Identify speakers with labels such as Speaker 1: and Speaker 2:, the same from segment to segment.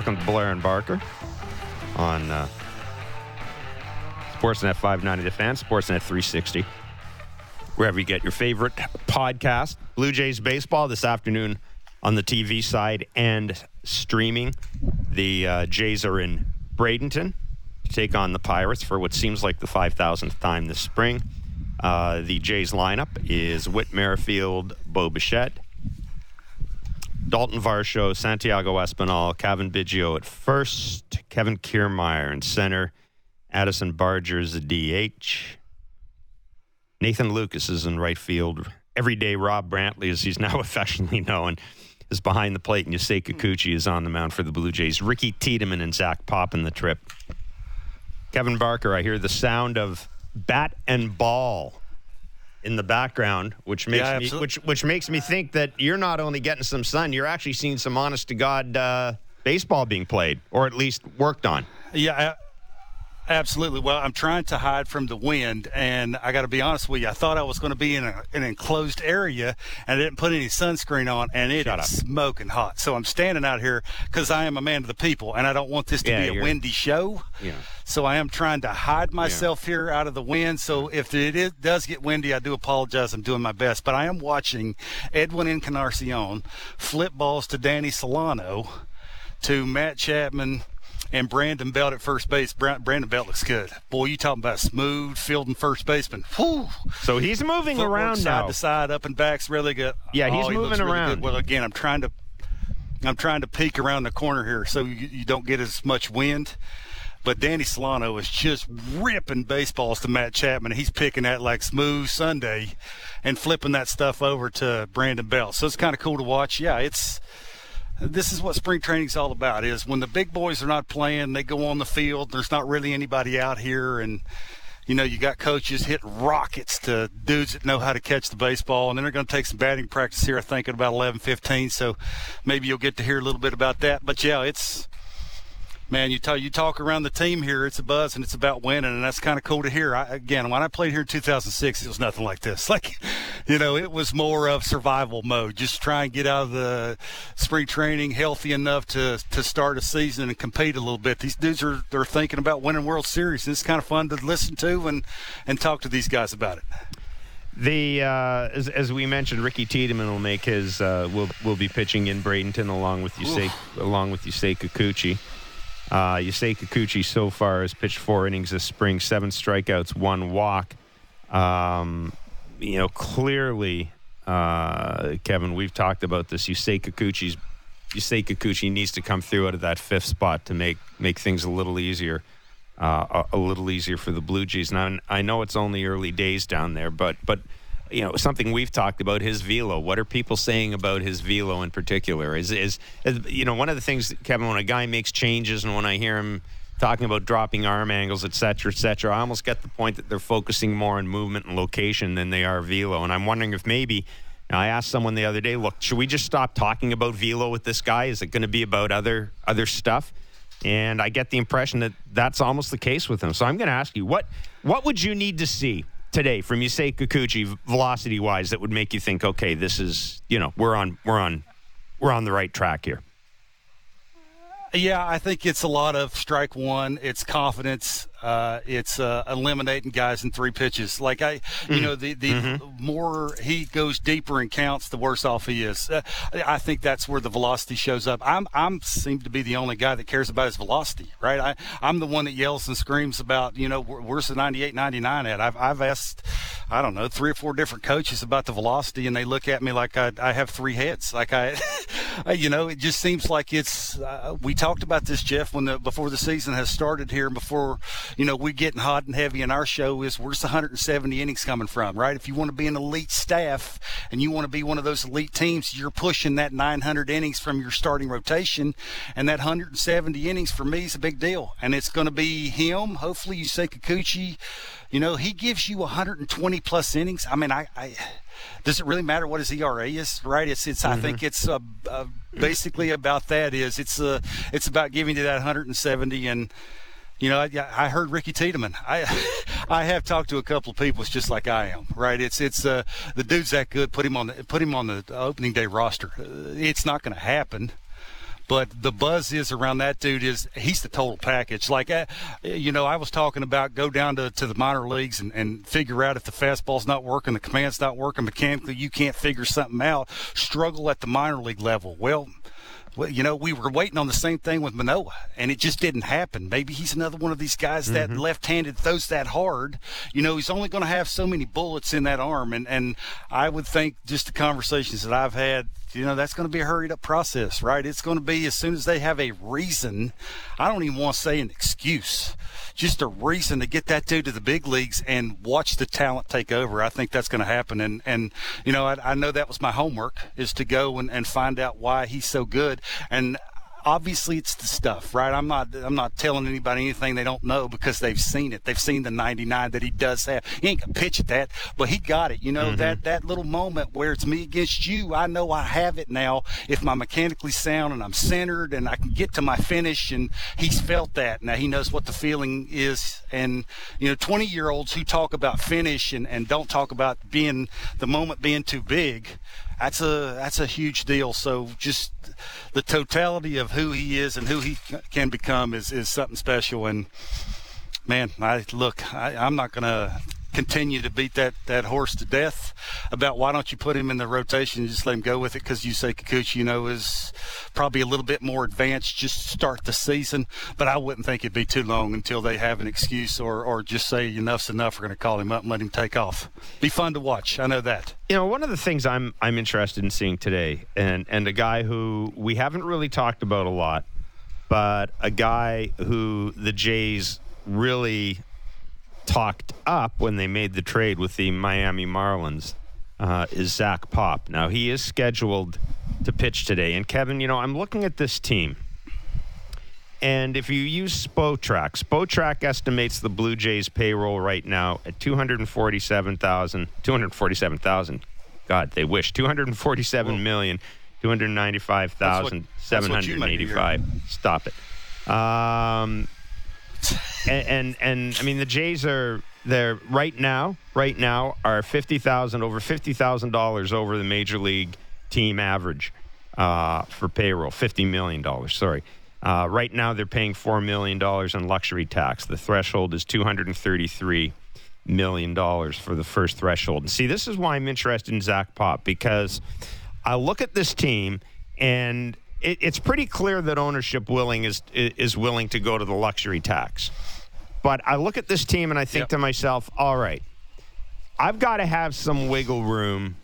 Speaker 1: Welcome to Blair and Barker on uh, Sportsnet 590 The Fan, Sportsnet 360. Wherever you get your favorite podcast. Blue Jays baseball this afternoon on the TV side and streaming. The uh, Jays are in Bradenton to take on the Pirates for what seems like the 5,000th time this spring. Uh, the Jays lineup is Whit Merrifield, Bo Bichette, Dalton Varsho, Santiago Espinal, Cavan Biggio at first, Kevin Kiermaier in center, Addison Barger's a DH, Nathan Lukes is in right field. Everyday Rob Brantly, as he's now affectionately known, is behind the plate, and Yusei Kikuchi is on the mound for the Blue Jays. Ricky Tiedemann and Zach Pop in the trip. Kevin Barker, I hear the sound of bat and ball in the background, which makes
Speaker 2: Yeah,
Speaker 1: me
Speaker 2: absolutely.
Speaker 1: which which makes me think that you're not only getting some sun, you're actually seeing some honest to god uh, baseball being played, or at least worked on.
Speaker 2: Yeah, absolutely. Well, I'm trying to hide from the wind, and I got to be honest with you. I thought I was going to be in a, an enclosed area, and I didn't put any sunscreen on, and it is
Speaker 1: Shut up.
Speaker 2: smoking hot. So I'm standing out here because I am a man of the people, and I don't want this to
Speaker 1: Yeah,
Speaker 2: be a windy show.
Speaker 1: Yeah.
Speaker 2: So I am trying to hide myself here out of the wind. So if it is, does get windy, I do apologize. I'm doing my best, but I am watching Edwin Encarnacion flip balls to Danny Solano, to Matt Chapman. And Brandon Belt at first base. Brandon Belt looks good. Boy, you talking about smooth fielding first baseman. Whew.
Speaker 1: So he's moving
Speaker 2: Footwork
Speaker 1: around
Speaker 2: side
Speaker 1: now.
Speaker 2: to side, up and back's really good.
Speaker 1: Yeah, he's
Speaker 2: Oh, he
Speaker 1: moving
Speaker 2: really
Speaker 1: around.
Speaker 2: good. Well, again, I'm trying to, I'm trying to peek around the corner here so you, you don't get as much wind. But Danny Solano is just ripping baseballs to Matt Chapman. He's picking that like smooth Sunday, and flipping that stuff over to Brandon Belt. So it's kind of cool to watch. Yeah, it's this is what spring training's all about is when the big boys are not playing they go on the field there's not really anybody out here and you know you got coaches hitting rockets to dudes that know how to catch the baseball and then they're going to take some batting practice here i think at about 11 15 so maybe you'll get to hear a little bit about that. But yeah it's man, you talk you talk around the team here, it's a buzz and it's about winning, and that's kind of cool to hear. I, again, when I played here in 2006, it was nothing like this. Like, you know, it was more of survival mode, just try and get out of the spring training healthy enough to to start a season and compete a little bit. These dudes are they're thinking about winning World Series, and it's kind of fun to listen to and and talk to these guys about it.
Speaker 1: The uh, as, as we mentioned, Ricky Tiedemann will make his uh, will will be pitching in Bradenton along with Yusei along with Yusei Kikuchi. Uh, Yusei Kikuchi so far has pitched four innings this spring, seven strikeouts, one walk. Um, you know, clearly, uh, Kevin, we've talked about this. Yusei Kikuchi's Yusei Kikuchi needs to come through out of that fifth spot to make make things a little easier uh, a, a little easier for the Blue Jays. Now I know it's only early days down there, but but you know something we've talked about his velo. What are people saying about his velo in particular? Is is, is you know one of the things Kevin when a guy makes changes and when I hear him talking about dropping arm angles, et cetera, et cetera, I almost get the point that they're focusing more on movement and location than they are velo. And I'm wondering if maybe. I asked someone the other day, look, should we just stop talking about velo with this guy? Is it going to be about other other stuff? And I get the impression that that's almost the case with him. So I'm going to ask you, what what would you need to see today from Yusei Kikuchi, velocity wise, that would make you think, okay, this is you know we're on we're on we're on the right track here.
Speaker 2: Yeah, I think it's a lot of strike one. It's confidence. Uh, it's uh, eliminating guys in three pitches. Like I, you know, the the more he goes deeper and counts, the worse off he is. Uh, I think that's where the velocity shows up. I'm I'm seem to be the only guy that cares about his velocity, right? I I'm the one that yells and screams about, you know, where- where's the 98, 99 at? I've I've asked, I don't know, three or four different coaches about the velocity, and they look at me like I I have three heads. Like I, you know, it just seems like it's. Uh, we talked about this, Jeff, when the before the season has started here, before you know we're getting hot and heavy. in our show is where's the 170 innings coming from, right? If you want to be an elite staff and you want to be one of those elite teams, you're pushing that 900 innings from your starting rotation, and that 170 innings for me is a big deal. And it's going to be him. Hopefully, Yusei Kikuchi. You know, he gives you 120 plus innings. I mean, I. I does it really matter what his ERA is? Right? It's it's. I think it's uh, uh, basically about that. Is it's uh, it's about giving you that 170 and. You know, I, I heard Ricky Tiedemann. I I have talked to a couple of people. It's just like I am, right? It's it's uh, the dude's that good. Put him on the put him on the opening day roster. Uh, It's not going to happen, But the buzz is around that dude is he's the total package. Like, uh, you know, I was talking about go down to, to the minor leagues and, and figure out if the fastball's not working, the command's not working mechanically, you can't figure something out. Struggle at the minor league level. Well, well, you know, we were waiting on the same thing with Manoah, and it just didn't happen. Maybe he's another one of these guys that mm-hmm. left-handed throws that hard. You know, he's only going to have so many bullets in that arm, and and I would think just the conversations that I've had you know that's going to be a hurried up process right it's going to be as soon as they have a reason i don't even want to say an excuse just a reason to get that dude to the big leagues and watch the talent take over. I think that's going to happen. And and you know I, I, know that was my homework is to go and, and find out why he's so good. And obviously it's the stuff, right? I'm not I'm not telling anybody anything they don't know because they've seen it. They've seen the 99 that he does have. He ain't gonna pitch at that, but he got it. You know mm-hmm. that that little moment where it's me against you. I know I have it now. If I'm mechanically sound and I'm centered and I can get to my finish, and he's felt that. Now he knows what the feeling is. And you know, 20 year olds who talk about finish and and don't talk about being the moment being too big that's a that's a huge deal. So just the totality of who he is and who he can become is is something special. And man, I look, I, I'm not gonna continue to beat that, that horse to death about why don't you put him in the rotation and just let him go with it because Yusei Kikuchi, you know, is probably a little bit more advanced just to start the season. But I wouldn't think it'd be too long until they have an excuse or, or just say enough's enough. We're going to call him up and let him take off. Be fun to watch. I know that.
Speaker 1: You know, one of the things I'm I'm interested in seeing today, and and a guy who we haven't really talked about a lot, but a guy who the Jays really talked up when they made the trade with the Miami Marlins uh, is Zach Pop. Now, he is scheduled to pitch today. And, Kevin, you know, I'm looking at this team. And if you use Spotrac, Spotrac estimates the Blue Jays payroll right now at 247,000, 247,000. God, they wish. 247 million, 295,785. Stop it. Um, and, and, and I mean the Jays are they're right now right now are fifty thousand over fifty thousand dollars over the major league team average uh, for payroll fifty million dollars sorry. Uh, right now they're paying four million dollars in luxury tax. The threshold is two hundred and thirty three million dollars for the first threshold. And see this is why I'm interested in Zach Pop because I look at this team and it, it's pretty clear that ownership willing is is willing to go to the luxury tax. But I look at this team and I think yep. to myself, all right, I've got to have some wiggle room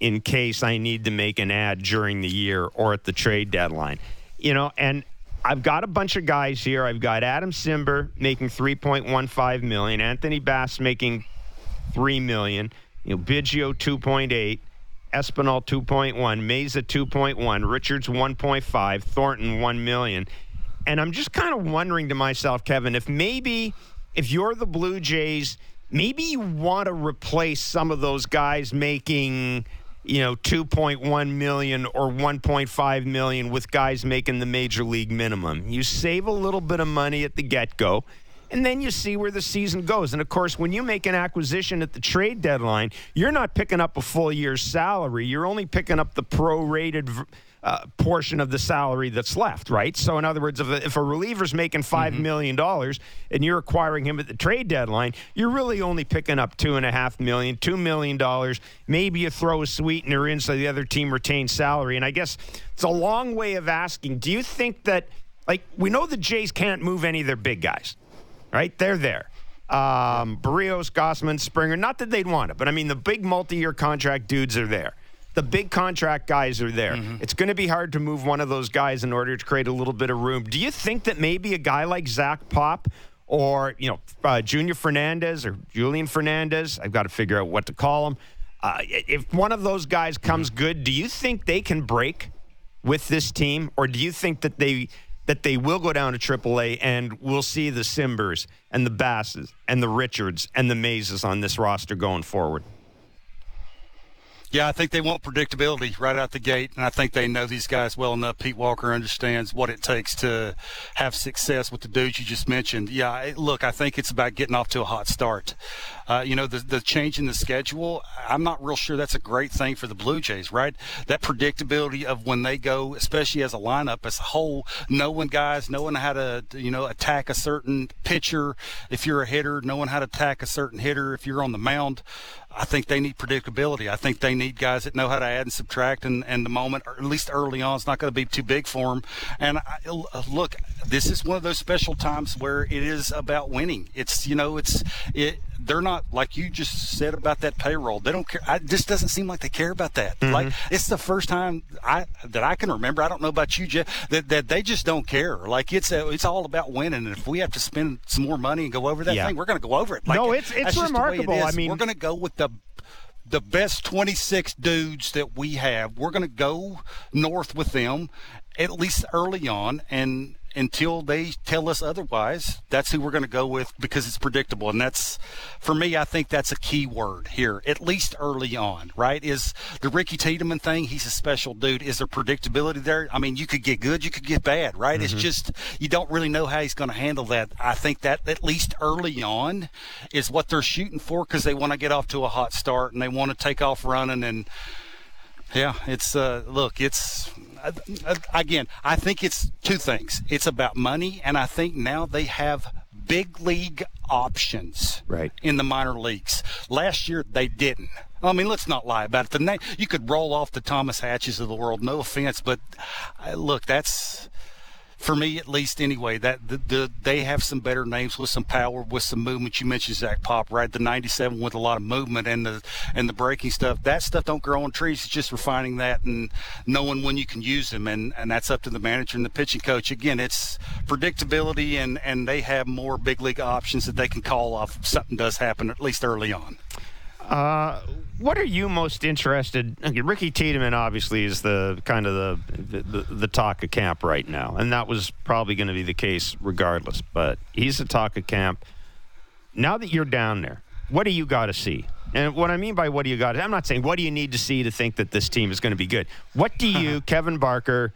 Speaker 1: in case I need to make an ad during the year or at the trade deadline. You know, and I've got a bunch of guys here. I've got Adam Cimber making 3.15 million, Anthony Bass making 3 million, you know, Biggio 2.8. Espinal 2.1, Mayza 2.1, Richards 1.5, Thornton 1 million. And I'm just kind of wondering to myself, Kevin, if maybe if you're the Blue Jays, maybe you want to replace some of those guys making you know 2.1 million or 1.5 million with guys making the major league minimum. You save a little bit of money at the get-go and then you see where the season goes. And of course, when you make an acquisition at the trade deadline, you're not picking up a full year's salary. You're only picking up the prorated uh, portion of the salary that's left, right? So, in other words, if a, if a reliever's making five mm-hmm. million dollars and you're acquiring him at the trade deadline, you're really only picking up two and a half million, two million dollars. Maybe you throw a sweetener in so the other team retains salary. And I guess it's a long way of asking. Do you think that, like, we know the Jays can't move any of their big guys? Right? They're there. Um, Berrios, Gausman, Springer. Not that they'd want it, but I mean, the big multi year contract dudes are there. The big contract guys are there. Mm-hmm. It's going to be hard to move one of those guys in order to create a little bit of room. Do you think that maybe a guy like Zach Pop or, you know, uh, Junior Fernandez or Julian Fernandez, I've got to figure out what to call him. Uh, if one of those guys comes mm-hmm. good, do you think they can break with this team? Or do you think that they that they will go down to AAA and we'll see the Cimbers and the Basses and the Richards and the Mayzas on this roster going forward.
Speaker 2: Yeah, I think they want predictability right out the gate, and I think they know these guys well enough. Pete Walker understands what it takes to have success with the dudes you just mentioned. Yeah, look, I think it's about getting off to a hot start. Uh, you know, the, the change in the schedule, I'm not real sure that's a great thing for the Blue Jays, right? That predictability of when they go, especially as a lineup, as a whole, knowing guys, knowing how to, you know, attack a certain pitcher if you're a hitter, knowing how to attack a certain hitter if you're on the mound. I think they need predictability. I think they need guys that know how to add and subtract, and, and the moment, or at least early on, it's not going to be too big for them. And I, look, this is one of those special times where it is about winning. It's you know, it's it. They're not like you just said about that payroll. They don't care. I, this doesn't seem like they care about that. Mm-hmm. Like it's the first time I that I can remember. I don't know about you, Jeff. That, that they just don't care. Like it's a, it's all about winning. And if we have to spend some more money and go over that yeah. thing, we're going to go over it.
Speaker 1: Like, no, it's it's remarkable.
Speaker 2: It
Speaker 1: I mean,
Speaker 2: we're going to go with the the best 26 dudes that we have. We're going to go north with them at least early on and until they tell us otherwise, that's who we're going to go with because it's predictable. And that's, for me, I think that's a key word here, at least early on, right? Is the Ricky Tiedemann thing, he's a special dude. Is there predictability there? I mean, you could get good, you could get bad, right? Mm-hmm. It's just, you don't really know how he's going to handle that. I think that at least early on is what they're shooting for because they want to get off to a hot start and they want to take off running and, yeah, it's uh, look, it's again, I think it's two things. It's about money, and I think now they have big league options
Speaker 1: right.
Speaker 2: in the minor leagues. Last year they didn't. I mean, let's not lie about it. The name, you could roll off the Thomas Hatches of the world. No offense, but uh, look, that's for me at least anyway that the, the, they have some better names with some power with some movement. You mentioned zach pop right? The 97 with a lot of movement and the and the breaking stuff. That stuff don't grow on trees. It's just refining that and knowing when you can use them. And and that's up to the manager and the pitching coach. Again it's predictability and and they have more big league options that they can call off if something does happen at least early on
Speaker 1: uh, what are you most interested? Okay, Ricky Tiedemann obviously is the kind of the, the the talk of camp right now, and that was probably going to be the case regardless. But he's the talk of camp. Now that you're down there, what do you got to see? And what I mean by what do you got, I'm not saying what do you need to see to think that this team is going to be good. What do you, Kevin Barker,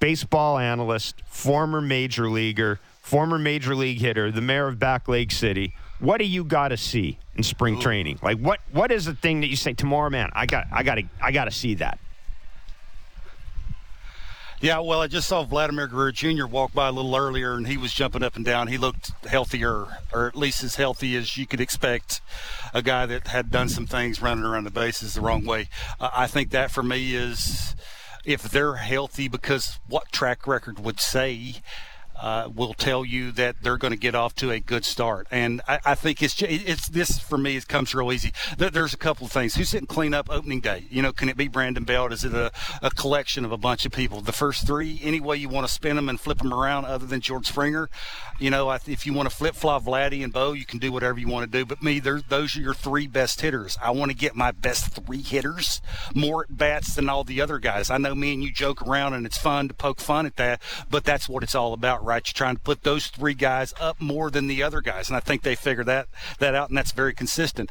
Speaker 1: baseball analyst, former major leaguer, former major league hitter, the mayor of Back Leg City? What do you got to see in spring training? Like what what is the thing that you say tomorrow, man? I got I got to I got to see that.
Speaker 2: Yeah, well, I just saw Vladimir Guerrero Jr. walk by a little earlier, and he was jumping up and down. He looked healthier, or at least as healthy as you could expect. A guy that had done some things running around the bases the wrong way. Uh, I think that for me is if they're healthy, because what track record would say uh, will tell you that they're going to get off to a good start. And I, I think it's it's this for me. It comes real easy. There, there's a couple of things. Who's sitting clean up opening day? You know, can it be Brandon Belt? Is it a, a collection of a bunch of people? The first three, any way you want to spin them and flip them around, other than George Springer. You know, if you want to flip flop Vladdy and Bo, you can do whatever you want to do. But me, those are your three best hitters. I want to get my best three hitters more at bats than all the other guys. I know me and you joke around and it's fun to poke fun at that, but that's what it's all about right? You're trying to put those three guys up more than the other guys, and I think they figure that that out, and that's very consistent.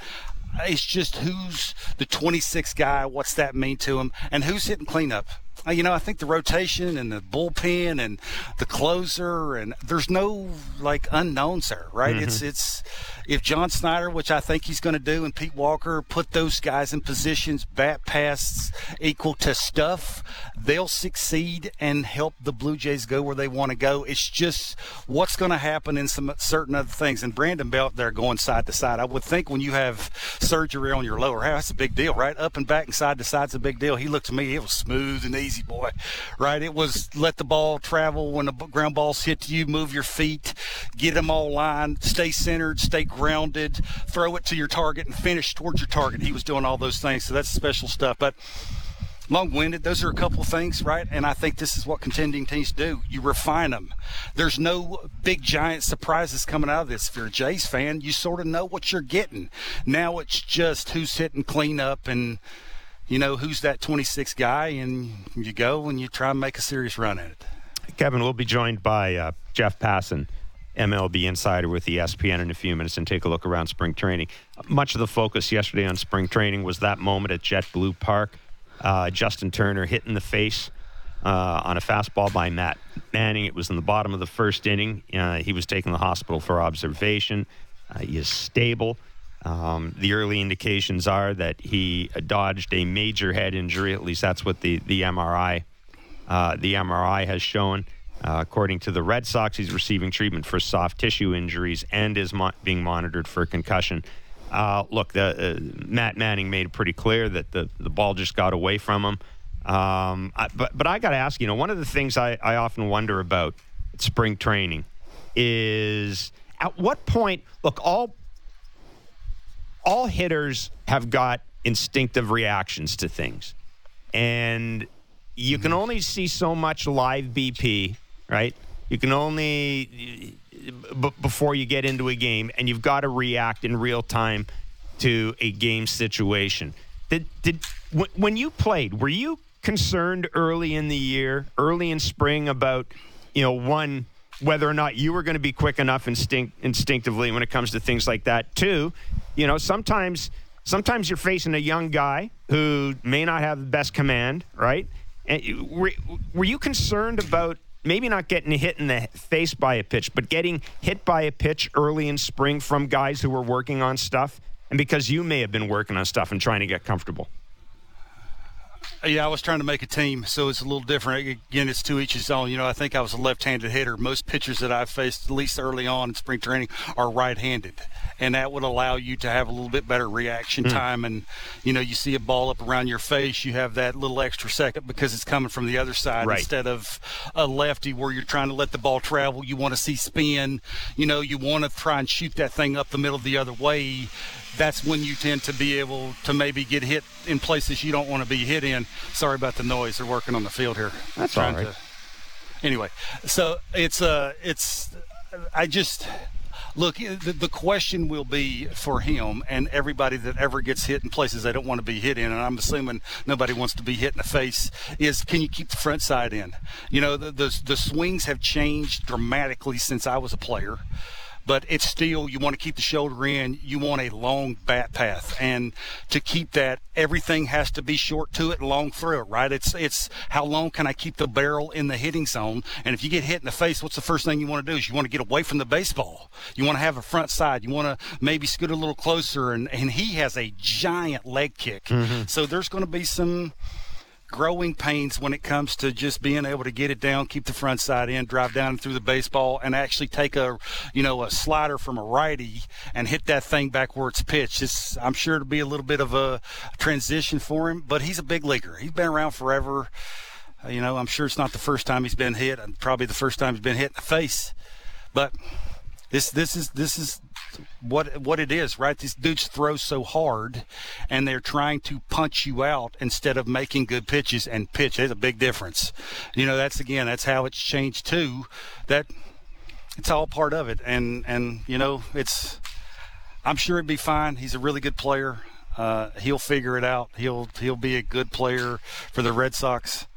Speaker 2: It's just who's the 26th guy, what's that mean to him, and who's hitting cleanup. Uh, you know, I think the rotation and the bullpen and the closer and there's no like unknowns there, right? Mm-hmm. It's it's if John Schneider, which I think he's going to do, and Pete Walker put those guys in positions, bat pass equal to stuff, they'll succeed and help the Blue Jays go where they want to go. It's just what's going to happen in some certain other things. And Brandon Belt, they're going side to side. I would think when you have surgery on your lower half, that's a big deal, right? Up and back and side to side's a big deal. He looked to me, it was smooth and easy, boy, right? It was let the ball travel when the ground balls hit you, move your feet, get them all lined, stay centered, stay grounded, throw it to your target, and finish towards your target. He was doing all those things, so that's special stuff. But long-winded. Those are a couple things, right? And I think this is what contending teams do. You refine them. There's no big giant surprises coming out of this. If you're a Jays fan, you sort of know what you're getting. Now it's just who's hitting cleanup and you know who's that 26 guy, and you go and you try and make a serious run at it.
Speaker 1: Kevin, we'll be joined by uh, Jeff Passan MLB Insider with ESPN in a few minutes and take a look around spring training. Much of the focus yesterday on spring training was that moment at JetBlue Park. Uh, Justin Turner hit in the face uh, on a fastball by Matt Manning. It was in the bottom of the first inning. Uh, he was taken to the hospital for observation. Uh, he is stable. Um, the early indications are that he dodged a major head injury. At least that's what the the MRI uh, the MRI has shown. Uh, according to the Red Sox, he's receiving treatment for soft tissue injuries and is mo- being monitored for concussion. Uh, look, the, uh, Matt Manning made it pretty clear that the, the ball just got away from him. Um, I, but but I got to ask, you know, one of the things I, I often wonder about spring training is at what point, look, all all hitters have got instinctive reactions to things. And you can only see so much live BP, right? You can only b- before you get into a game, and you've got to react in real time to a game situation. Did did w- when you played, were you concerned early in the year, early in spring, about you know one whether or not you were going to be quick enough instinct instinctively when it comes to things like that? Two, you know sometimes sometimes you're facing a young guy who may not have the best command, right? And were, were you concerned about maybe not getting hit in the face by a pitch, but getting hit by a pitch early in spring from guys who were working on stuff? And because you may have been working on stuff and trying to get comfortable.
Speaker 2: Yeah, I was trying to make a team, so it's a little different. Again, it's two each his own. You know, I think I was a left-handed hitter. Most pitchers that I've faced, at least early on in spring training, are right-handed, and that would allow you to have a little bit better reaction mm. time. And you know, you see a ball up around your face, you have that little extra second because it's coming from the other side
Speaker 1: right.
Speaker 2: instead of a lefty where you're trying to let the ball travel. You want to see spin. You know, you want to try and shoot that thing up the middle the other way that's when you tend to be able to maybe get hit in places you don't want to be hit in. Sorry about the noise; they're working on the field here.
Speaker 1: That's all right. To,
Speaker 2: anyway, so it's uh, it's I just look. The, the question will be for him and everybody that ever gets hit in places they don't want to be hit in, and I'm assuming nobody wants to be hit in the face. Is can you keep the front side in? You know, the the, the swings have changed dramatically since I was a player but it's still you want to keep the shoulder in. You want a long bat path, and to keep that, everything has to be short to it, long through it. Right? It's it's how long can I keep the barrel in the hitting zone? And if you get hit in the face, what's the first thing you want to do? Is you want to get away from the baseball. You want to have a front side. You want to maybe scoot a little closer, and and he has a giant leg kick, mm-hmm. so there's going to be some growing pains when it comes to just being able to get it down, keep the front side in, drive down through the baseball, and actually take a, you know, a slider from a righty and hit that thing back where it's pitched. It's, I'm sure it'll be a little bit of a transition for him, but he's a big leaguer. He's been around forever. Uh, you know, I'm sure it's not the first time he's been hit, and probably the first time he's been hit in the face. But this this is this is what what it is, right? These dudes throw so hard, and they're trying to punch you out instead of making good pitches and pitch. There's a big difference. You know, that's again, that's how it's changed too. That it's all part of it, and and you know, it's. I'm sure it'd be fine. He's a really good player. Uh, he'll figure it out. He'll he'll be a good player for the Red Sox.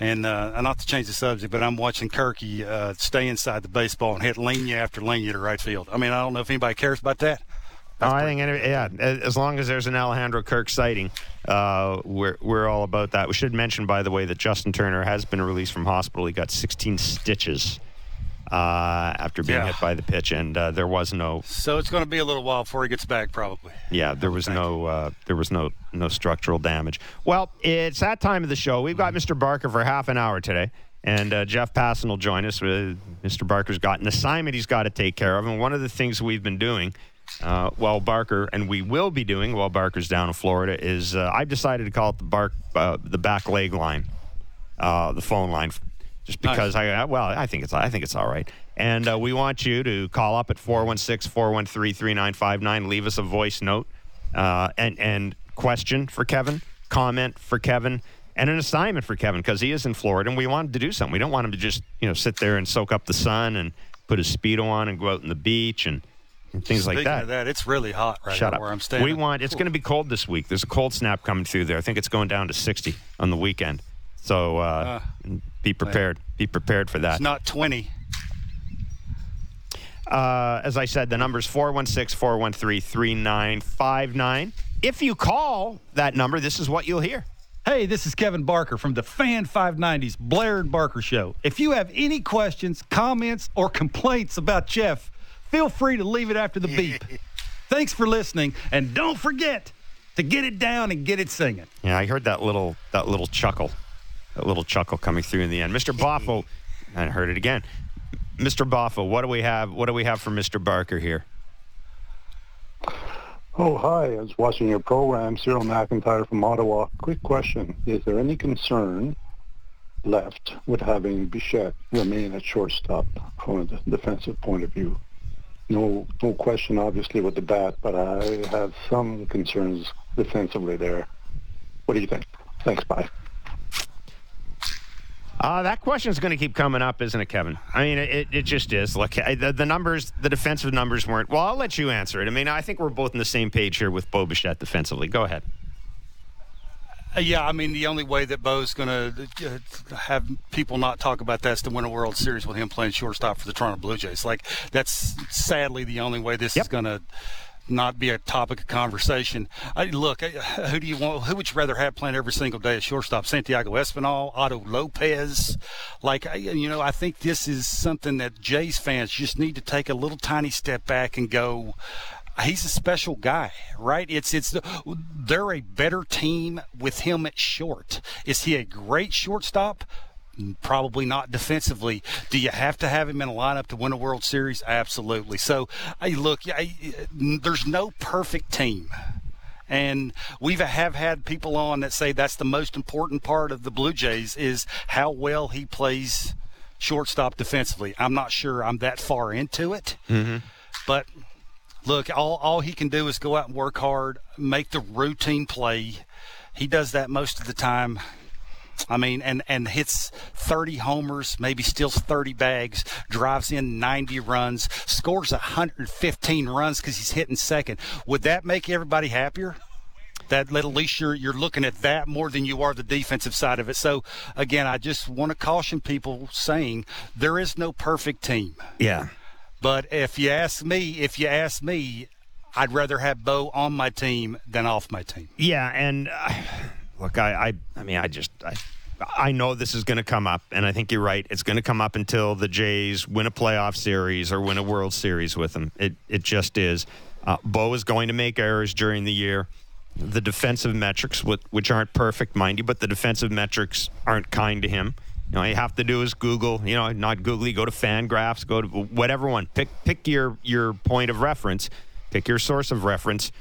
Speaker 2: And uh, not to change the subject, but I'm watching Kirky uh, stay inside the baseball and hit linear after linear to right field. I mean, I don't know if anybody cares about that.
Speaker 1: Oh, I think, yeah, as long as there's an Alejandro Kirk sighting, uh, we're we're all about that. We should mention, by the way, that Justin Turner has been released from hospital. He got 16 stitches uh, after being yeah. hit by the pitch, and uh, there was no.
Speaker 2: So it's going to be a little while before he gets back, probably.
Speaker 1: Yeah, there was no uh, there was no no structural damage. Well, it's that time of the show. We've got Mr. Barker for half an hour today. And uh, Jeff Passan will join us. Mr. Barker's got an assignment he's got to take care of. And one of the things we've been doing uh, while Barker, and we will be doing while Barker's down in Florida, is uh, I've decided to call it the, bark, uh, the back leg line, uh, the phone line just because nice. I well I think it's I think it's all right. And uh, we want you to call up at 416-413-3959, leave us a voice note uh, and and question for Kevin, comment for Kevin, and an assignment for Kevin because he is in Florida and we wanted to do something. We don't want him to just you know sit there and soak up the sun and put his speedo on and go out in the beach and. things
Speaker 2: Speaking
Speaker 1: like that.
Speaker 2: Of that. It's really hot right
Speaker 1: Shut
Speaker 2: up. where I'm staying.
Speaker 1: We want. It's going to be cold this week. There's a cold snap coming through there. I think it's going down to 60 on the weekend. So uh, uh, be prepared. Be prepared for that.
Speaker 2: It's not 20.
Speaker 1: Uh, as I said, the number is 416 413 3959. If you call that number, this is what you'll hear.
Speaker 2: Hey, this is Kevin Barker from the Fan 590's Blair and Barker Show. If you have any questions, comments, or complaints about Jeff, feel free to leave it after the beep. Thanks for listening, and don't forget to get it down and get it singing.
Speaker 1: Yeah, I heard that little that little chuckle, that little chuckle coming through in the end. Mr. Boffo, I heard it again. Mr. Boffo, what do we have? What do we have for Mr. Barker here?
Speaker 3: Oh, hi. I was watching your program, Cyril McIntyre from Ottawa. Quick question. Is there any concern left with having Bichette remain at shortstop from a defensive point of view? No, no question, obviously, with the bat, but I have some concerns defensively there. What do you think? Thanks. Bye.
Speaker 1: Uh, that question is going to keep coming up, isn't it, Kevin? I mean, it, it just is. Look, the, the, numbers, the defensive numbers weren't. Well, I'll let you answer it. I mean, I think we're both on the same page here with Bo Bichette defensively. Go ahead.
Speaker 2: Uh, yeah, I mean, the only way that Bo's going to uh, have people not talk about that is to win a World Series with him playing shortstop for the Toronto Blue Jays. Like, that's sadly the only way this yep. is going to not be a topic of conversation. I, look, who do you want? Who would you rather have playing every single day at shortstop? Santiago Espinal, Otto Lopez. Like, you know, I think this is something that Jays fans just need to take a little tiny step back and go. He's a special guy, right? It's it's they're a better team with him at short. Is he a great shortstop? Probably not defensively. Do you have to have him in a lineup to win a World Series? Absolutely. So, hey, look, there's no perfect team. And we have had people on that say that's the most important part of the Blue Jays is how well he plays shortstop defensively. I'm not sure I'm that far into it, mm-hmm. but look, all all he can do is go out and work hard, make the routine play. He does that most of the time. I mean, and, and hits 30 homers, maybe steals 30 bags, drives in 90 runs, scores 115 runs because he's hitting second. Would that make everybody happier? That at least you're you're looking at that more than you are the defensive side of it. So again, I just want to caution people saying there is no perfect team.
Speaker 1: Yeah.
Speaker 2: But if you ask me, if you ask me, I'd rather have Bo on my team than off my team.
Speaker 1: Yeah, and. Uh look, I, I, I mean, I just, I, I know this is going to come up, and I think you're right. It's going to come up until the Jays win a playoff series or win a World Series with them. It, it just is. Uh, Bo is going to make errors during the year. The defensive metrics, which aren't perfect, mind you, but the defensive metrics aren't kind to him. You know, all you have to do is Google. You know, not Google. Go to Fangraphs. Go to whatever one. Pick pick your your point of reference. Pick your source of reference,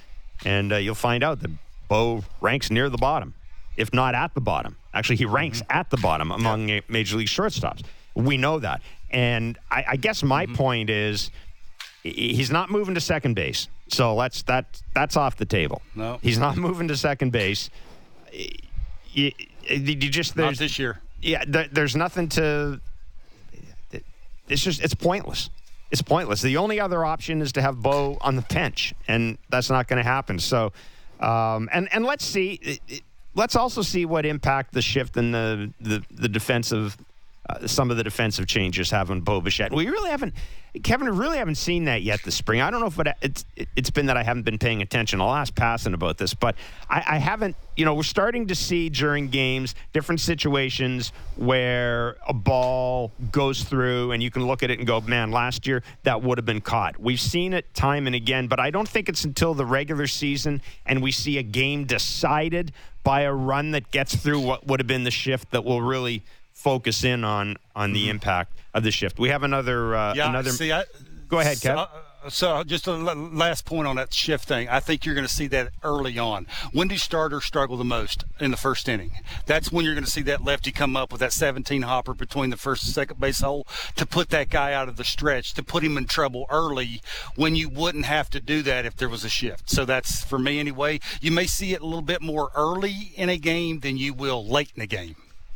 Speaker 1: and uh, you'll find out that Bo ranks near the bottom if not at the bottom. Actually, he ranks mm-hmm. at the bottom among yeah. major league shortstops. We know that. And I, I guess my mm-hmm. point is he's not moving to second base. So let's that that's off the table.
Speaker 2: No.
Speaker 1: He's not moving to second base. You, you just
Speaker 2: not this year.
Speaker 1: Yeah, there, there's nothing to it's just it's pointless. It's pointless. The only other option is to have Bo on the bench, and that's not going to happen. So, um, and and let's see. It, let's also see what impact the shift in the the, the defensive uh, some of the defensive changes have on Bo Bichette. We really haven't, Kevin, really haven't seen that yet this spring. I don't know if it, it's it's been that I haven't been paying attention. I'll ask Passan about this, but I, I haven't. You know, we're starting to see during games different situations where a ball goes through, and you can look at it and go, "Man, last year that would have been caught." We've seen it time and again, but I don't think it's until the regular season and we see a game decided by a run that gets through what would have been the shift that will really focus in on on the mm-hmm. impact of the shift. We have another uh,
Speaker 2: yeah,
Speaker 1: another.
Speaker 2: See, I,
Speaker 1: Go ahead, Kev.
Speaker 2: So, so just a last point on that shift thing. I think you're going to see that early on. When do starters struggle the most in the first inning? That's when you're going to see that lefty come up with that 17 hopper between the first and second base hole to put that guy out of the stretch, to put him in trouble early when you wouldn't have to do that if there was a shift. So that's for me anyway. You may see it a little bit more early in a game than you will late in a game.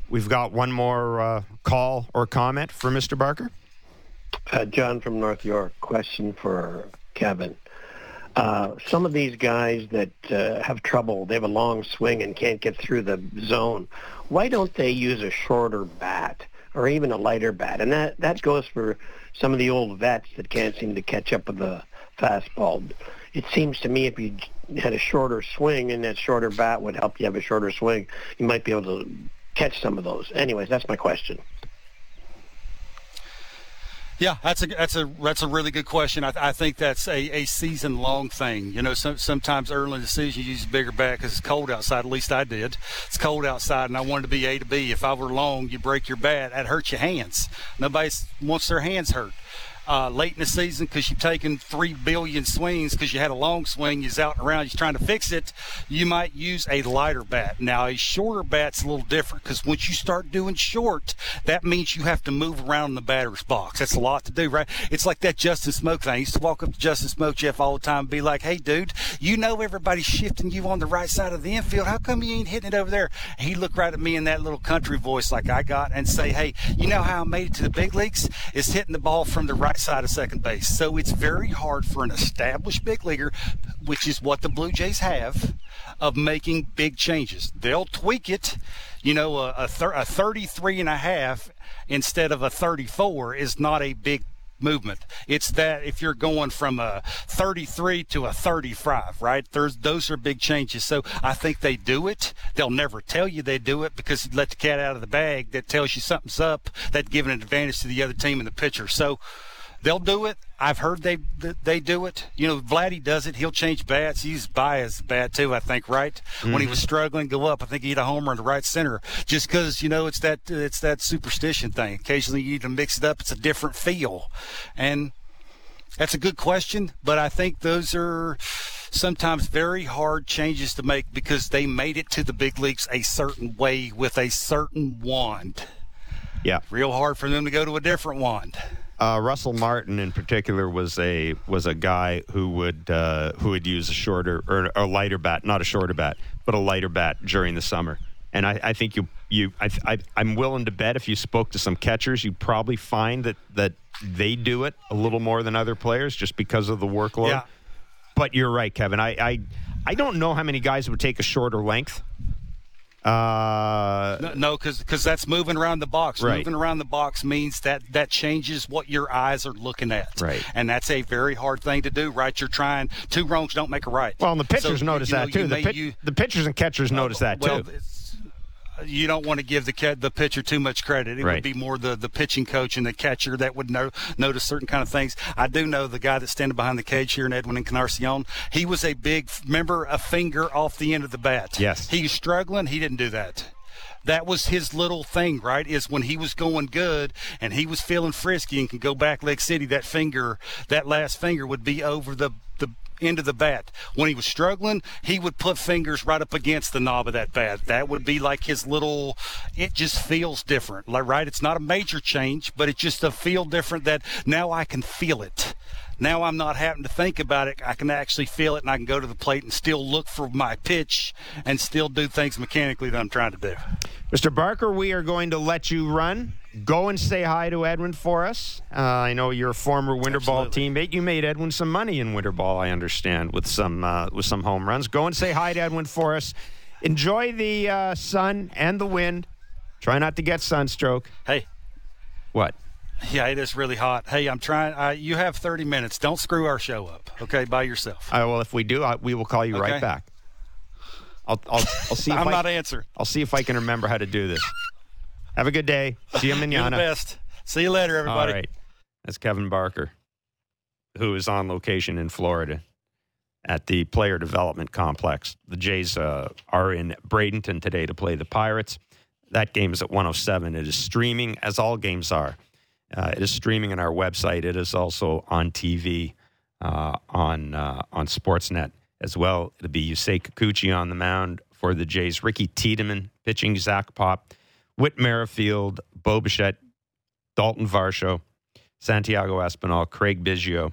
Speaker 1: We've got one more uh, call or comment for Mr. Barker.
Speaker 4: Uh, John from North York. Question for Kevin. Uh, some of these guys that uh, have trouble, they have a long swing and can't get through the zone. Why don't they use a shorter bat? or even a lighter bat. And that, that goes for some of the old vets that can't seem to catch up with the fastball. It seems to me if you had a shorter swing and that shorter bat would help you have a shorter swing, you might be able to catch some of those. Anyways, that's my question.
Speaker 2: Yeah, that's a that's a that's a really good question. I, I think that's a, a season long thing. You know, some, sometimes early in the season you use bigger bat because it's cold outside. At least I did. It's cold outside, and I wanted to be A to B. If I were long, you break your bat, that hurt your hands. Nobody wants their hands hurt uh, late in the season because you've taken three billion swings because you had a long swing, you're out and around, you're trying to fix it, you might use a lighter bat. Now, a shorter bat's a little different because once you start doing short, that means you have to move around in the batter's box. That's a lot to do, right? It's like that Justin Smoak thing. I used to walk up to Justin Smoak, Jeff, all the time be like, hey, dude, you know everybody's shifting you on the right side of the infield. How come you ain't hitting it over there? He'd look right at me in that little country voice like I got and say, hey, you know how I made it to the big leagues? Is hitting the ball from the right side of second base. So it's very hard for an established big leaguer, which is what the Blue Jays have, of making big changes. They'll tweak it. You know, a, a, thir- a 33 and a half instead of a 34 is not a big movement. It's that if you're going from a 33 to a 35, right? There's those are big changes. So I think they do it. They'll never tell you they do it because you let the cat out of the bag that tells you something's up, that giving an advantage to the other team and the pitcher. So they'll do it. I've heard they they do it. You know, Vladdy does it. He'll change bats. He's Baez bad too, I think, right? Mm-hmm. When he was mm-hmm. struggling, go up. I think he hit a homer in the right center. Just because you know it's that it's that superstition thing. Occasionally you need to mix it up. It's a different feel, and that's a good question. But I think those are sometimes very hard changes to make because they made it to the big leagues a certain way with a certain wand.
Speaker 1: Yeah,
Speaker 2: real hard for them to go to a different wand.
Speaker 1: Uh, Russell Martin, in particular, was a was a guy who would uh, who would use a shorter or a lighter bat, not a shorter bat, but a lighter bat during the summer. And I, I think you you I, I I'm willing to bet if you spoke to some catchers, you'd probably find that that they do it a little more than other players just because of the workload.
Speaker 2: Yeah.
Speaker 1: But you're right, Kevin. I I, I don't know how many guys would take a shorter length.
Speaker 2: Uh, no, because because that's moving around the box. Right. Moving around the box means that that changes what your eyes are looking at.
Speaker 1: Right.
Speaker 2: And that's a very hard thing to do. Right. You're trying two wrongs don't make a right.
Speaker 1: Well, and the pitchers so, notice that know, too. The, you, the, pitchers and catchers uh, notice that
Speaker 2: well,
Speaker 1: too
Speaker 2: you don't want to give the the pitcher too much credit. It right. would be more the, the pitching coach and the catcher that would know notice certain kind of things. I do know the guy that's standing behind the cage here in Edwin Encarnacion. He was a big remember a finger off the end of the bat.
Speaker 1: Yes,
Speaker 2: he's struggling. He didn't do that that was his little thing, right? Is when he was going good and he was feeling frisky and can go back Leg City, that finger, that last finger would be over the the into the bat. When he was struggling, he would put fingers right up against the knob of that bat. That would be like his little, it just feels different, right? It's not a major change, but it's just a feel different that now I can feel it. Now I'm not having to think about it. I can actually feel it and I can go to the plate and still look for my pitch and still do things mechanically that I'm trying to do.
Speaker 1: Mr. Barker, we are going to let you run. Go and say hi to Edwin for us. Uh, I know you're a former winter Absolutely. ball teammate. You made Edwin some money in winter ball, I understand, with some uh, with some home runs. Go and say hi to Edwin for us. Enjoy the uh, sun and the wind. Try not to get sunstroke.
Speaker 2: Hey.
Speaker 1: What?
Speaker 2: Yeah, it is really hot. Hey, I'm trying. Uh, you have 30 minutes. Don't screw our show up, okay? By yourself.
Speaker 1: Well, if we do, I, we will call you okay. right back. I'll, I'll, I'll see. If
Speaker 2: I'm
Speaker 1: I,
Speaker 2: not answering.
Speaker 1: I'll see if I can remember how to do this. Have a good day. See you, manana.
Speaker 2: The best. See you later, everybody.
Speaker 1: All right. That's Kevin Barker, who is on location in Florida at the Player Development Complex. The Jays uh, are in Bradenton today to play the Pirates. That game is at 107. It is streaming, as all games are. Uh, it is streaming on our website. It is also on TV uh, on uh, on Sportsnet as well. It'll be Yusei Kikuchi on the mound for the Jays. Ricky Tiedemann pitching. Zach Pop, Whit Merrifield, Bo Bichette, Dalton Varsho, Santiago Espinal, Craig Biggio,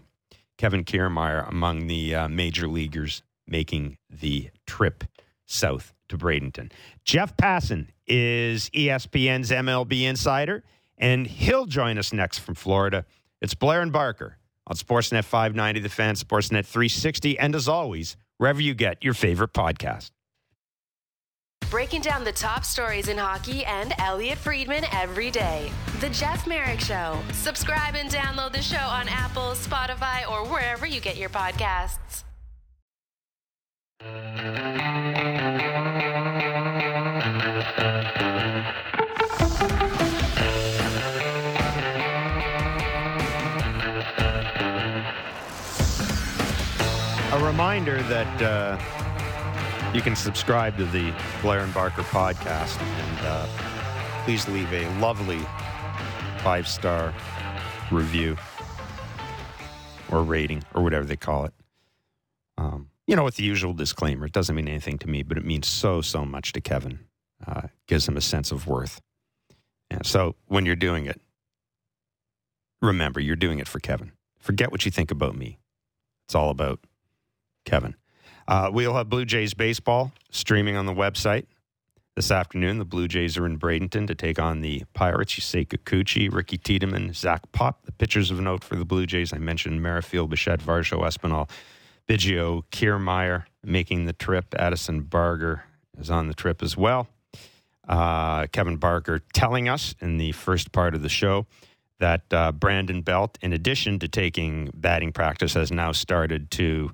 Speaker 1: Kevin Kiermaier among the uh, major leaguers making the trip south to Bradenton. Jeff Passan is ESPN's MLB insider and he'll join us next from Florida. It's Blair and Barker on Sportsnet 590, The Fan, Sportsnet 360, and as always, wherever you get your favorite podcast.
Speaker 5: breaking down the top stories in hockey and Elliotte Friedman every day. The Jeff Marek Show. Subscribe and download the show on Apple, Spotify, or wherever you get your podcasts.
Speaker 1: Reminder that uh, you can subscribe to the Blair and Barker podcast and uh, please leave a lovely five star review or rating or whatever they call it. Um, you know, with the usual disclaimer, it doesn't mean anything to me, but it means so, so much to Kevin. Uh, gives him a sense of worth. And so when you're doing it, remember you're doing it for Kevin. Forget what you think about me. It's all about Kevin. Uh, we'll have Blue Jays baseball streaming on the website this afternoon. The Blue Jays are in Bradenton to take on the Pirates. Yusei Kikuchi, Ricky Tiedemann, Zach Pop. The pitchers of note for the Blue Jays, I mentioned Merrifield, Bichette, Varsho, Espinal, Biggio, Kiermaier making the trip. Addison Barger is on the trip as well. Uh, Kevin Barker telling us in the first part of the show that uh, Brandon Belt, in addition to taking batting practice, has now started to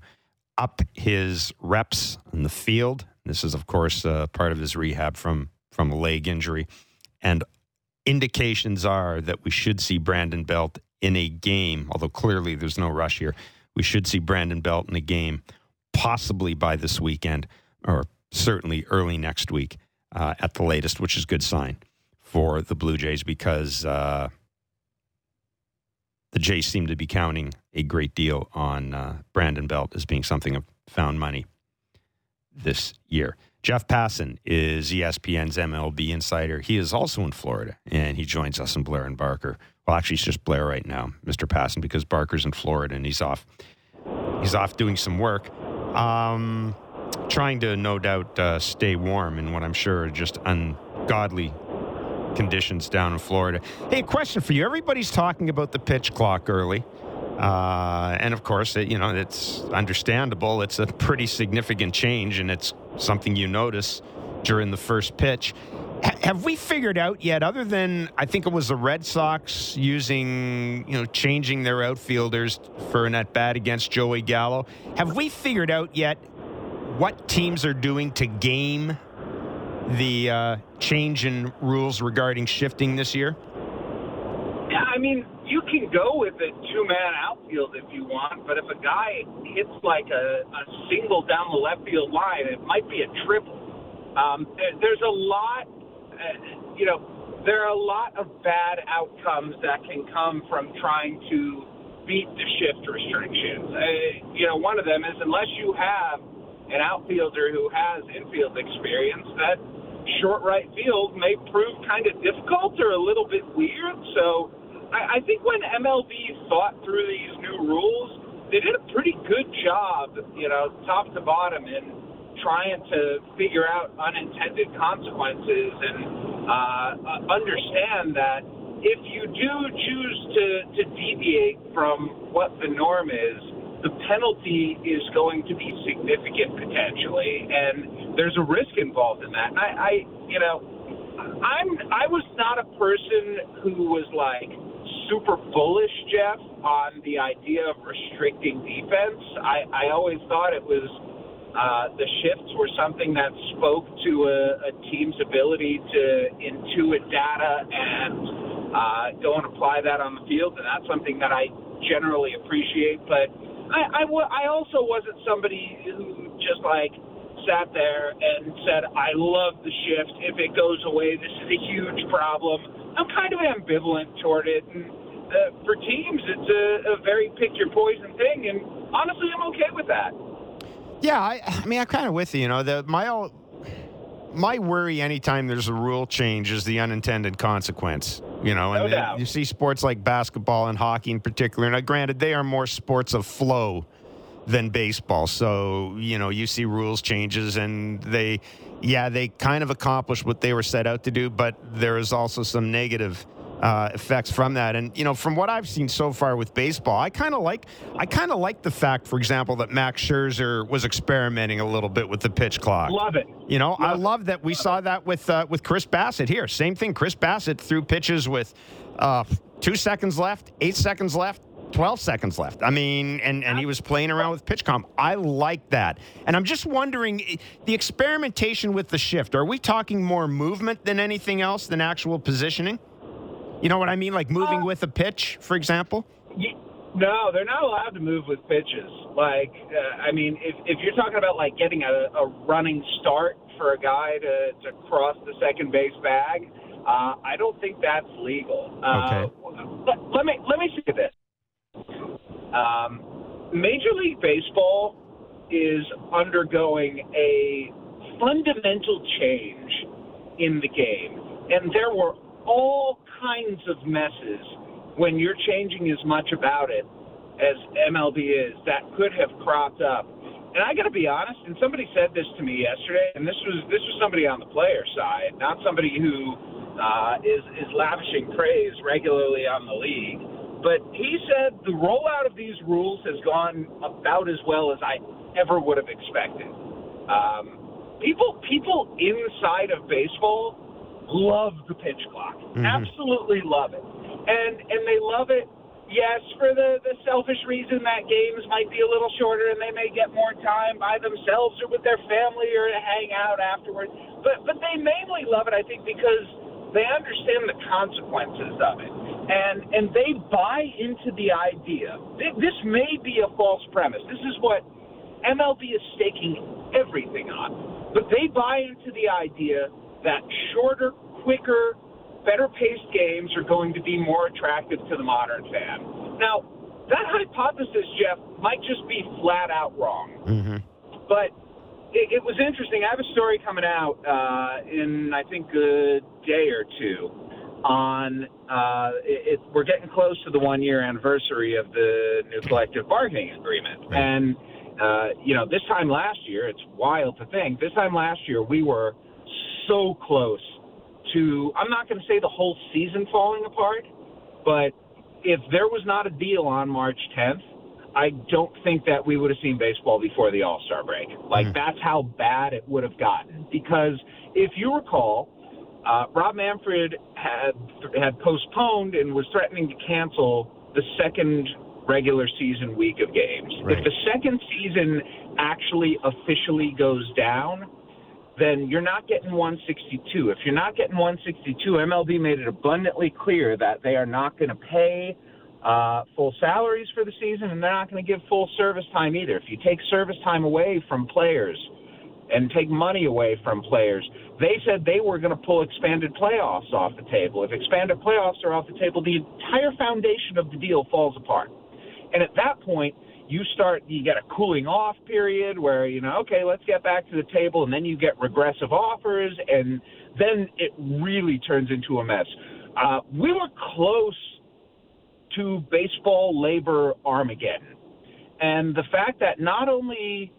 Speaker 1: up his reps in the field. This is, of course, uh, part of his rehab from from a leg injury, and indications are that we should see Brandon Belt in a game. Although clearly there's no rush here, we should see Brandon Belt in a game, possibly by this weekend, or certainly early next week uh, at the latest, which is good sign for the Blue Jays because uh, the Jays seem to be counting a great deal on uh, Brandon Belt as being something of found money this year. Jeff Passan is ESPN's MLB insider. He is also in Florida, and he joins us in Blair and Barker. Well, actually, it's just Blair right now, Mr. Passan, because Barker's in Florida and he's off. He's off doing some work, um, trying to no doubt uh, stay warm in what I'm sure are just ungodly conditions down in Florida. Hey, question for you. Everybody's talking about the pitch clock early. Uh, and of course, it, you know, it's understandable. It's a pretty significant change, and it's something you notice during the first pitch. H- have we figured out yet, other than I think it was the Red Sox using, you know, changing their outfielders for an at bat against Joey Gallo? Have we figured out yet what teams are doing to game the uh, change in rules regarding shifting this year?
Speaker 6: Yeah, I mean, you can go with a two-man outfield if you want, but if a guy hits like a, a single down the left field line, it might be a triple. Um, there, there's a lot, uh, you know, there are a lot of bad outcomes that can come from trying to beat the shift restrictions. Uh, you know, one of them is unless you have an outfielder who has infield experience, that short right field may prove kind of difficult or a little bit weird. So I, I think when MLB thought through these new rules, they did a pretty good job, you know, top to bottom in trying to figure out unintended consequences and uh, understand that if you do choose to, to deviate from what the norm is, the penalty is going to be significant potentially, and there's a risk involved in that. I, I, you know, I'm I was not a person who was like super bullish, Jeff, on the idea of restricting defense. I, I always thought it was uh, the shifts were something that spoke to a, a team's ability to intuit data and uh, go and apply that on the field, and that's something that I generally appreciate. But I, I, w- I also wasn't somebody who just like sat there and said, I love the shift. If it goes away, this is a huge problem. I'm kind of ambivalent toward it. And uh, for teams, it's a, a very pick your poison thing. And honestly, I'm okay with that.
Speaker 1: Yeah, I, I mean, I'm kind of with you. You know, the my my worry anytime there's a rule change is the unintended consequence. You know, and
Speaker 6: No
Speaker 1: you see sports like basketball and hockey in particular. Uh, granted, they are more sports of flow than baseball. So you know, you see rules changes, and they, yeah, they kind of accomplish what they were set out to do. But there is also some negative uh, effects from that. And you know, from what I've seen so far with baseball, I kind of like I kind of like the fact, for example, that Max Scherzer was experimenting a little bit with the pitch clock.
Speaker 6: Love it.
Speaker 1: You know, I love that we saw that with uh, with Chris Bassitt here. Same thing. Chris Bassitt threw pitches with uh, two seconds left, eight seconds left. 12 seconds left. I mean, and, and he was playing around with pitch comp. I like that. And I'm just wondering the experimentation with the shift, are we talking more movement than anything else than actual positioning? You know what I mean? Like moving
Speaker 6: Uh,
Speaker 1: with a pitch, for example?
Speaker 6: No, they're not allowed to move with pitches. Like, uh, I mean, if, if you're talking about like getting a, a running start for a guy to, to cross the second base bag, uh, I don't think that's legal. Uh,
Speaker 1: Okay.
Speaker 6: Let, let me let me say this. Um, Major League Baseball is undergoing a fundamental change in the game, and there were all kinds of messes when you're changing as much about it as MLB is that could have cropped up. And I got to be honest, and somebody said this to me yesterday, and this was this was somebody on the player side, not somebody who uh, is is lavishing praise regularly on the league. But he said the rollout of these rules has gone about as well as I ever would have expected. Um, people people inside of baseball love the pitch clock. Mm-hmm. Absolutely love it. And and they love it yes, for the, the selfish reason that games might be a little shorter and they may get more time by themselves or with their family or to hang out afterwards. But but they mainly love it, I think, because they understand the consequences of it. And and they buy into the idea. This may be a false premise. This is what MLB is staking everything on. But they buy into the idea that shorter, quicker, better paced games are going to be more attractive to the modern fan. Now, that hypothesis, Jeff, might just be flat out wrong.
Speaker 1: Mm-hmm.
Speaker 6: But it, it was interesting. I have a story coming out uh, in, I think, a day or two on uh, it, it, we're getting close to the one year anniversary of the new collective bargaining agreement.
Speaker 1: Right.
Speaker 6: And, uh, you know, this time last year, it's wild to think, this time last year, we were so close to, I'm not going to say the whole season falling apart, but if there was not a deal on March 10th, I don't think that we would have seen baseball before the All Star break. Like, that's how bad it would have gotten. Because if you recall, uh, Rob Manfred had had postponed and was threatening to cancel the second regular season week of games.
Speaker 1: Right.
Speaker 6: If the second season actually officially goes down, then you're not getting 162. If you're not getting 162, MLB made it abundantly clear that they are not going to pay uh, full salaries for the season, and they're not going to give full service time either. If you take service time away from players and take money away from players, they said they were going to pull expanded playoffs off the table. If expanded playoffs are off the table, the entire foundation of the deal falls apart. And at that point, you start, you get a cooling off period where, you know, okay, let's get back to the table. And then you get regressive offers. And then it really turns into a mess. Uh, we were close to baseball labor Armageddon. And the fact that not only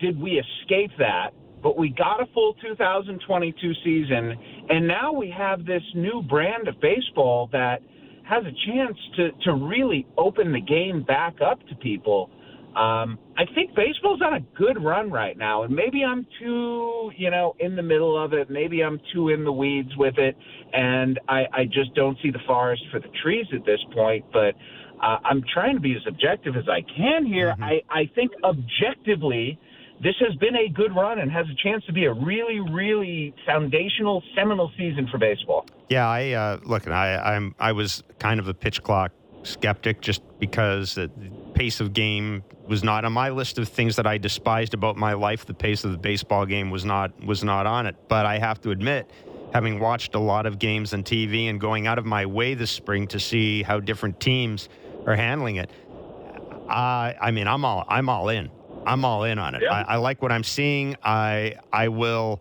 Speaker 6: did we escape that, but we got a full 2022 season, and now we have this new brand of baseball that has a chance to, to really open the game back up to people. Um, I think baseball's on a good run right now, and maybe I'm too, you know, in the middle of it. Maybe I'm too in the weeds with it, and I, I just don't see the forest for the trees at this point. But uh, I'm trying to be as objective as I can here. I, I think objectively, this has been a good run and has a chance to be a really, really foundational, seminal season for baseball.
Speaker 1: Yeah, I uh, look, I I'm I was kind of a pitch clock skeptic just because the pace of game was not on my list of things that I despised about my life. The pace of the baseball game was not was not on it. But I have to admit, having watched a lot of games on TV and going out of my way this spring to see how different teams are handling it, I I mean I'm all I'm all in. I'm all in on it.
Speaker 6: Yeah.
Speaker 1: I, I like what I'm seeing. I I will.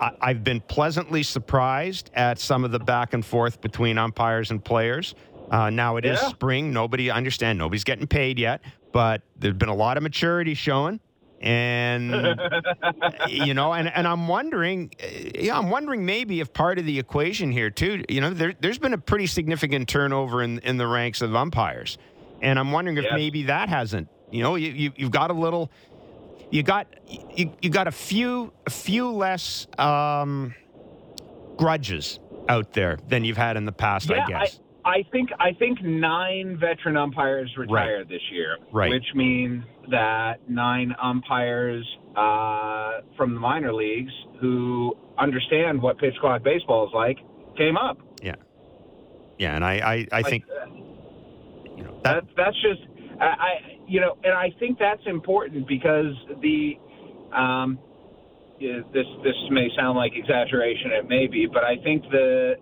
Speaker 1: I, I've been pleasantly surprised at some of the back and forth between umpires and players. Uh, now it is
Speaker 6: Yeah.
Speaker 1: spring. Nobody I understand. Nobody's getting paid yet, but there's been a lot of maturity showing, and you know, and, and I'm wondering, yeah, I'm wondering maybe if part of the equation here too, you know, there, there's been a pretty significant turnover in in the ranks of umpires, and I'm wondering if
Speaker 6: Yes.
Speaker 1: maybe that hasn't, you know, you, you you've got a little, you got you, you got a few a few less um, grudges out there than you've had in the past, I
Speaker 6: Yeah,
Speaker 1: guess.
Speaker 6: I think I think nine veteran umpires retired this year,
Speaker 1: Right.
Speaker 6: which means that nine umpires uh, from the minor leagues who understand what pitch clock baseball is like came up.
Speaker 1: yeah, yeah, and I I, I
Speaker 6: Like,
Speaker 1: think
Speaker 6: uh,
Speaker 1: you know that
Speaker 6: That's that's just I, I you know, and I think that's important because the um, this this may sound like exaggeration, it may be, but I think the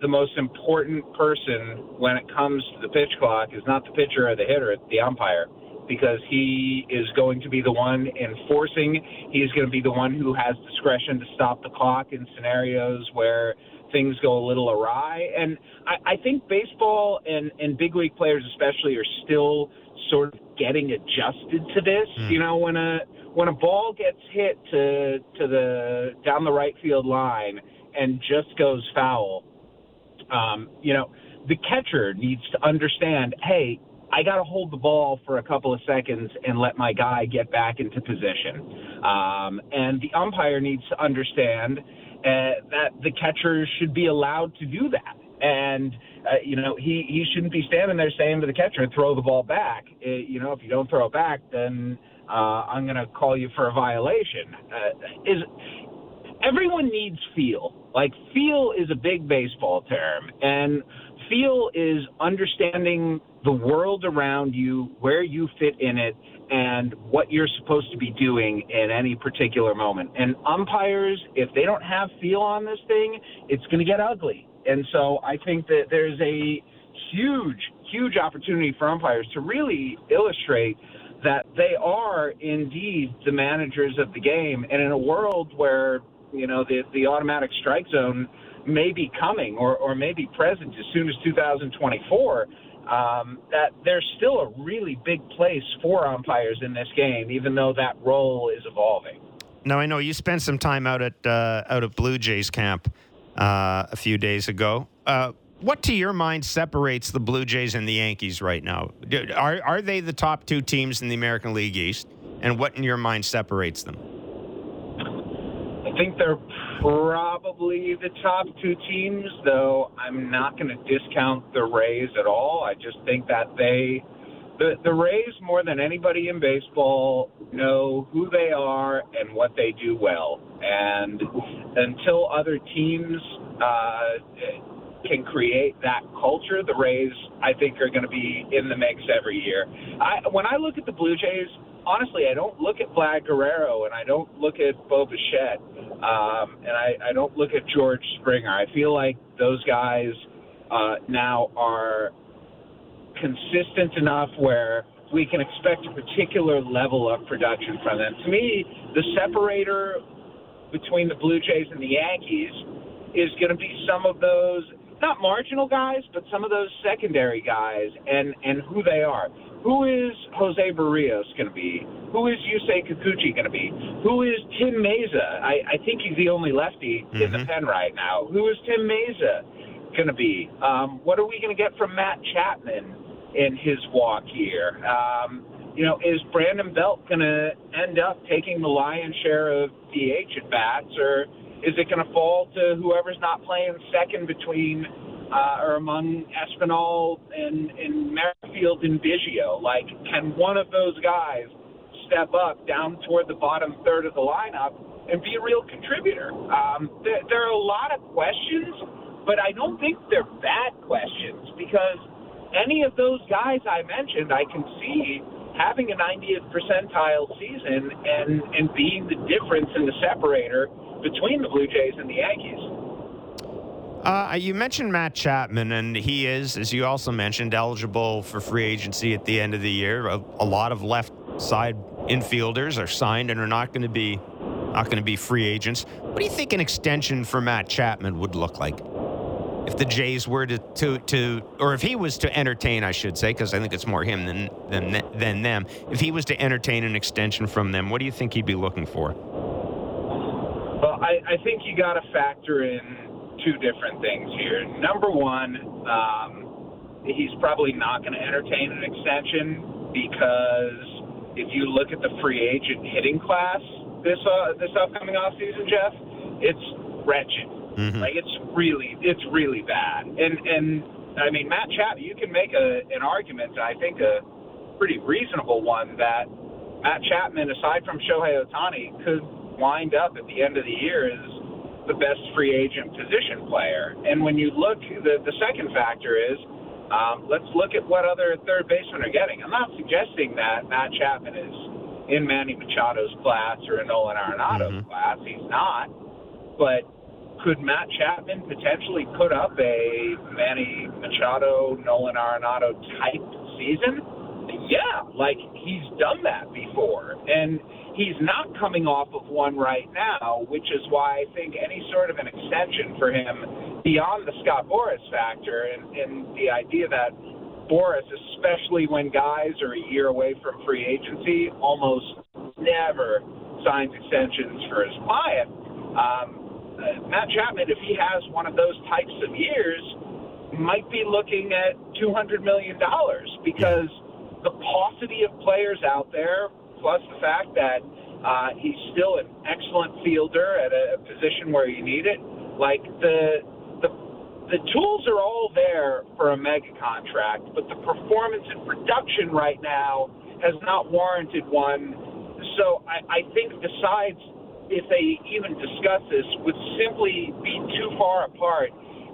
Speaker 6: the most important person when it comes to the pitch clock is not the pitcher or the hitter, it's the umpire. Because he is going to be the one enforcing. He's going to be the one who has discretion to stop the clock in scenarios where things go a little awry. And I, I think baseball and, and big league players especially are still sort of getting adjusted to this.
Speaker 1: Mm.
Speaker 6: You know, when a when a ball gets hit to to the down the right field line and just goes foul, um, you know, the catcher needs to understand, hey, I got to hold the ball for a couple of seconds and let my guy get back into position. Um, and the umpire needs to understand uh, that the catcher should be allowed to do that. And, uh, you know, he, he shouldn't be standing there saying to the catcher, throw the ball back. Uh, you know, if you don't throw it back, then uh, I'm going to call you for a violation. Uh, is everyone needs feel. Like feel is a big baseball term, and feel is understanding the world around you, where you fit in it, and what you're supposed to be doing in any particular moment. And umpires, if they don't have feel on this thing, it's going to get ugly. And so I think that there's a huge, huge opportunity for umpires to really illustrate that they are indeed the managers of the game. And in a world where, you know, the, the automatic strike zone may be coming or, or may be present as soon as 2024, um, that there's still a really big place for umpires in this game, even though that role is evolving.
Speaker 1: Now I know you spent some time out at uh, out at Blue Jays camp uh, a few days ago. Uh, what, to your mind, separates the Blue Jays and the Yankees right now? Are are they the top two teams in the American League East? And what, in your mind, separates them?
Speaker 6: I think they're probably the top two teams, though I'm not going to discount the Rays at all. I just think that they, the, the Rays, more than anybody in baseball, know who they are and what they do well. And until other teams uh, can create that culture, the Rays, I think, are going to be in the mix every year. I, when I look at the Blue Jays, honestly, I don't look at Vlad Guerrero and I don't look at Bo Bichette um, and I, I don't look at George Springer. I feel like those guys uh, now are consistent enough where we can expect a particular level of production from them. To me, the separator between the Blue Jays and the Yankees is going to be some of those not marginal guys, but some of those secondary guys and and who they are. Who is Jose Berrios going to be? Who is Yusei Kikuchi going to be? Who is Tim Mayza? I, I think he's the only lefty in the
Speaker 1: Mhm.
Speaker 6: pen right now. Who is Tim Mayza going to be? Um, what are we going to get from Matt Chapman in his walk here? Um, you know, is Brandon Belt going to end up taking the lion's share of DH at bats, or is it going to fall to whoever's not playing second between uh, or among Espinal and, and Merrifield and Biggio? Like, can one of those guys step up down toward the bottom third of the lineup and be a real contributor? Um, there, there are a lot of questions, but I don't think they're bad questions because any of those guys I mentioned, I can see having a 90th percentile season and and being the difference in the separator between the Blue Jays and the Yankees.
Speaker 1: Uh, you mentioned Matt Chapman, and he is, as you also mentioned, eligible for free agency at the end of the year. A, a lot of left side infielders are signed and are not going to be not going to be free agents. What do you think an extension for Matt Chapman would look like? If the Jays were to, to, to or if he was to entertain, I should say, because I think it's more him than, than, than them. If he was to entertain an extension from them, what do you think he'd be looking for?
Speaker 6: Well, I, I think you got to factor in two different things here. Number one, um, he's probably not going to entertain an extension because if you look at the free agent hitting class this uh, this upcoming offseason, Jeff, it's wretched.
Speaker 1: Mm-hmm.
Speaker 6: Like it's really it's really bad. And and I mean Matt Chapman, you can make a an argument, I think a pretty reasonable one that Matt Chapman, aside from Shohei Ohtani, could wind up at the end of the year as the best free agent position player. And when you look, the the second factor is. Um, let's look at what other third basemen are getting. I'm not suggesting that Matt Chapman is in Manny Machado's class or in Nolan Arenado's
Speaker 1: Mhm.
Speaker 6: class. He's not. But could Matt Chapman potentially put up a Manny Machado, Nolan Arenado type season? Yeah, like he's done that before. And he's not coming off of one right now, which is why I think any sort of an extension for him beyond the Scott Boras factor and, and the idea that Boris, especially when guys are a year away from free agency, almost never signs extensions for his client. Um, Matt Chapman, if he has one of those types of years, might be looking at $200 million because the paucity of players out there, plus the fact that uh, he's still an excellent fielder at a, a position where you need it, like the the the tools are all there for a mega contract, but the performance and production right now has not warranted one. So I, I think besides if they even discuss this would simply be too far apart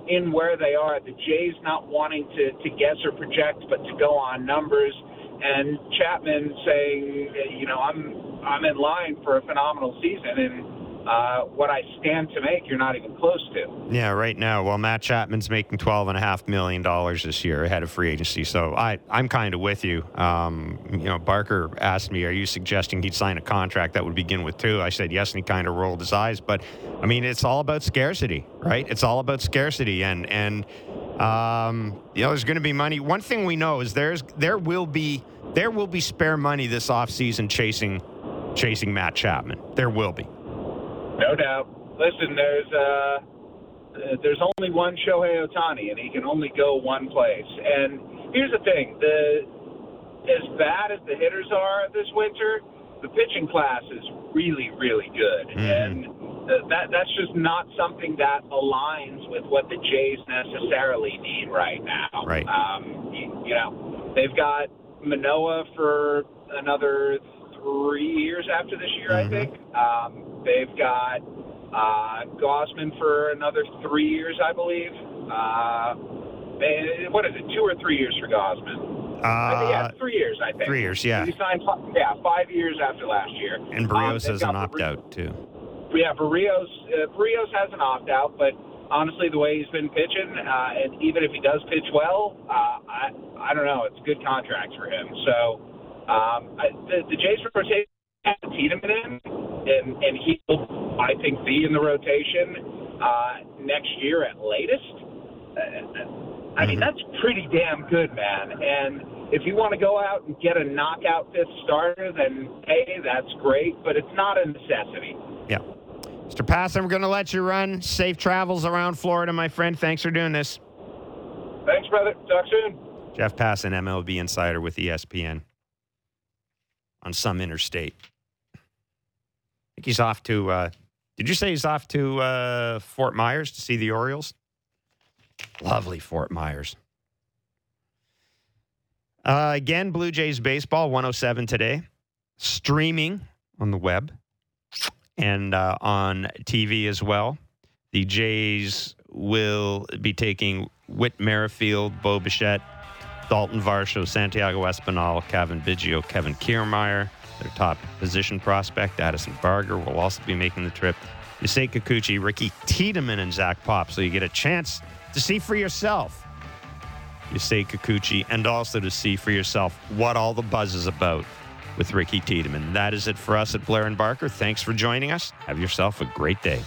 Speaker 6: in where they are. The Jays not wanting to, to guess or project, but to go on numbers, and Chapman saying, you know, I'm I'm in line for a phenomenal season, and uh, what I stand to make, you're not even close to.
Speaker 1: Yeah, right now. Well, Matt Chapman's making twelve and a half million dollars this year ahead of free agency. So I, I'm kind of with you. Um, you know, Barker asked me, "Are you suggesting he'd sign a contract that would begin with two? I said yes, and he kind of rolled his eyes. But I mean, it's all about scarcity, right? It's all about scarcity, and and um, you know, there's going to be money. One thing we know is there's there will be there will be spare money this offseason chasing chasing Matt Chapman. There will be.
Speaker 6: No doubt. Listen, there's uh, uh, there's only one Shohei Ohtani, and he can only go one place. And here's the thing: the as bad as the hitters are this winter, the pitching class is really, really good,
Speaker 1: Mhm.
Speaker 6: and th- that that's just not something that aligns with what the Jays necessarily need right now.
Speaker 1: Right.
Speaker 6: Um, you, you know, they've got Manoah for another three years after this year,
Speaker 1: Mhm.
Speaker 6: I think. Um, they've got uh, Gausman for another three years, I believe. Uh, what is it, two or three years for Gausman? Think, yeah,
Speaker 1: Uh,
Speaker 6: three years, I think.
Speaker 1: three years, yeah.
Speaker 6: He signed, fi- yeah, five years after last year.
Speaker 1: And
Speaker 6: Um,
Speaker 1: has an opt out too.
Speaker 6: Yeah, Berrios, uh, Berrios has an opt out, but honestly, the way he's been pitching, uh, and even if he does pitch well, uh, I, I don't know. It's a good contract for him. So um, I, the, the Jays rotation have Tiedemann in, and, and he will, I think, be in the rotation uh, next year at latest. Uh, I mean,
Speaker 1: Mhm.
Speaker 6: that's pretty damn good, man. And if you want to go out and get a knockout fifth starter, then hey, that's great, but it's not a necessity.
Speaker 1: Yeah. Mr. Pass, I'm going to let you run. Safe travels around Florida, my friend. Thanks for doing this.
Speaker 6: Thanks, brother. Talk soon.
Speaker 1: Jeff Passan, MLB insider with ESPN on some interstate. I think he's off to. Uh, did you say he's off to uh, Fort Myers to see the Orioles? Lovely Fort Myers. Uh, again, Blue Jays baseball 107 today, streaming on the web and uh, on TV as well. The Jays will be taking Whit Merrifield, Bo Bichette, Dalton Varsho, Santiago Espinal, Cavan Biggio, Kevin Kiermaier, their top position prospect. Addison Barger will also be making the trip. Yusei Kikuchi, Ricky Tiedemann, and Zach Pop. So you get a chance to see for yourself Yusei Kikuchi and also to see for yourself what all the buzz is about with Ricky Tiedemann. That is it for us at Blair and Barker. Thanks for joining us. Have yourself a great day.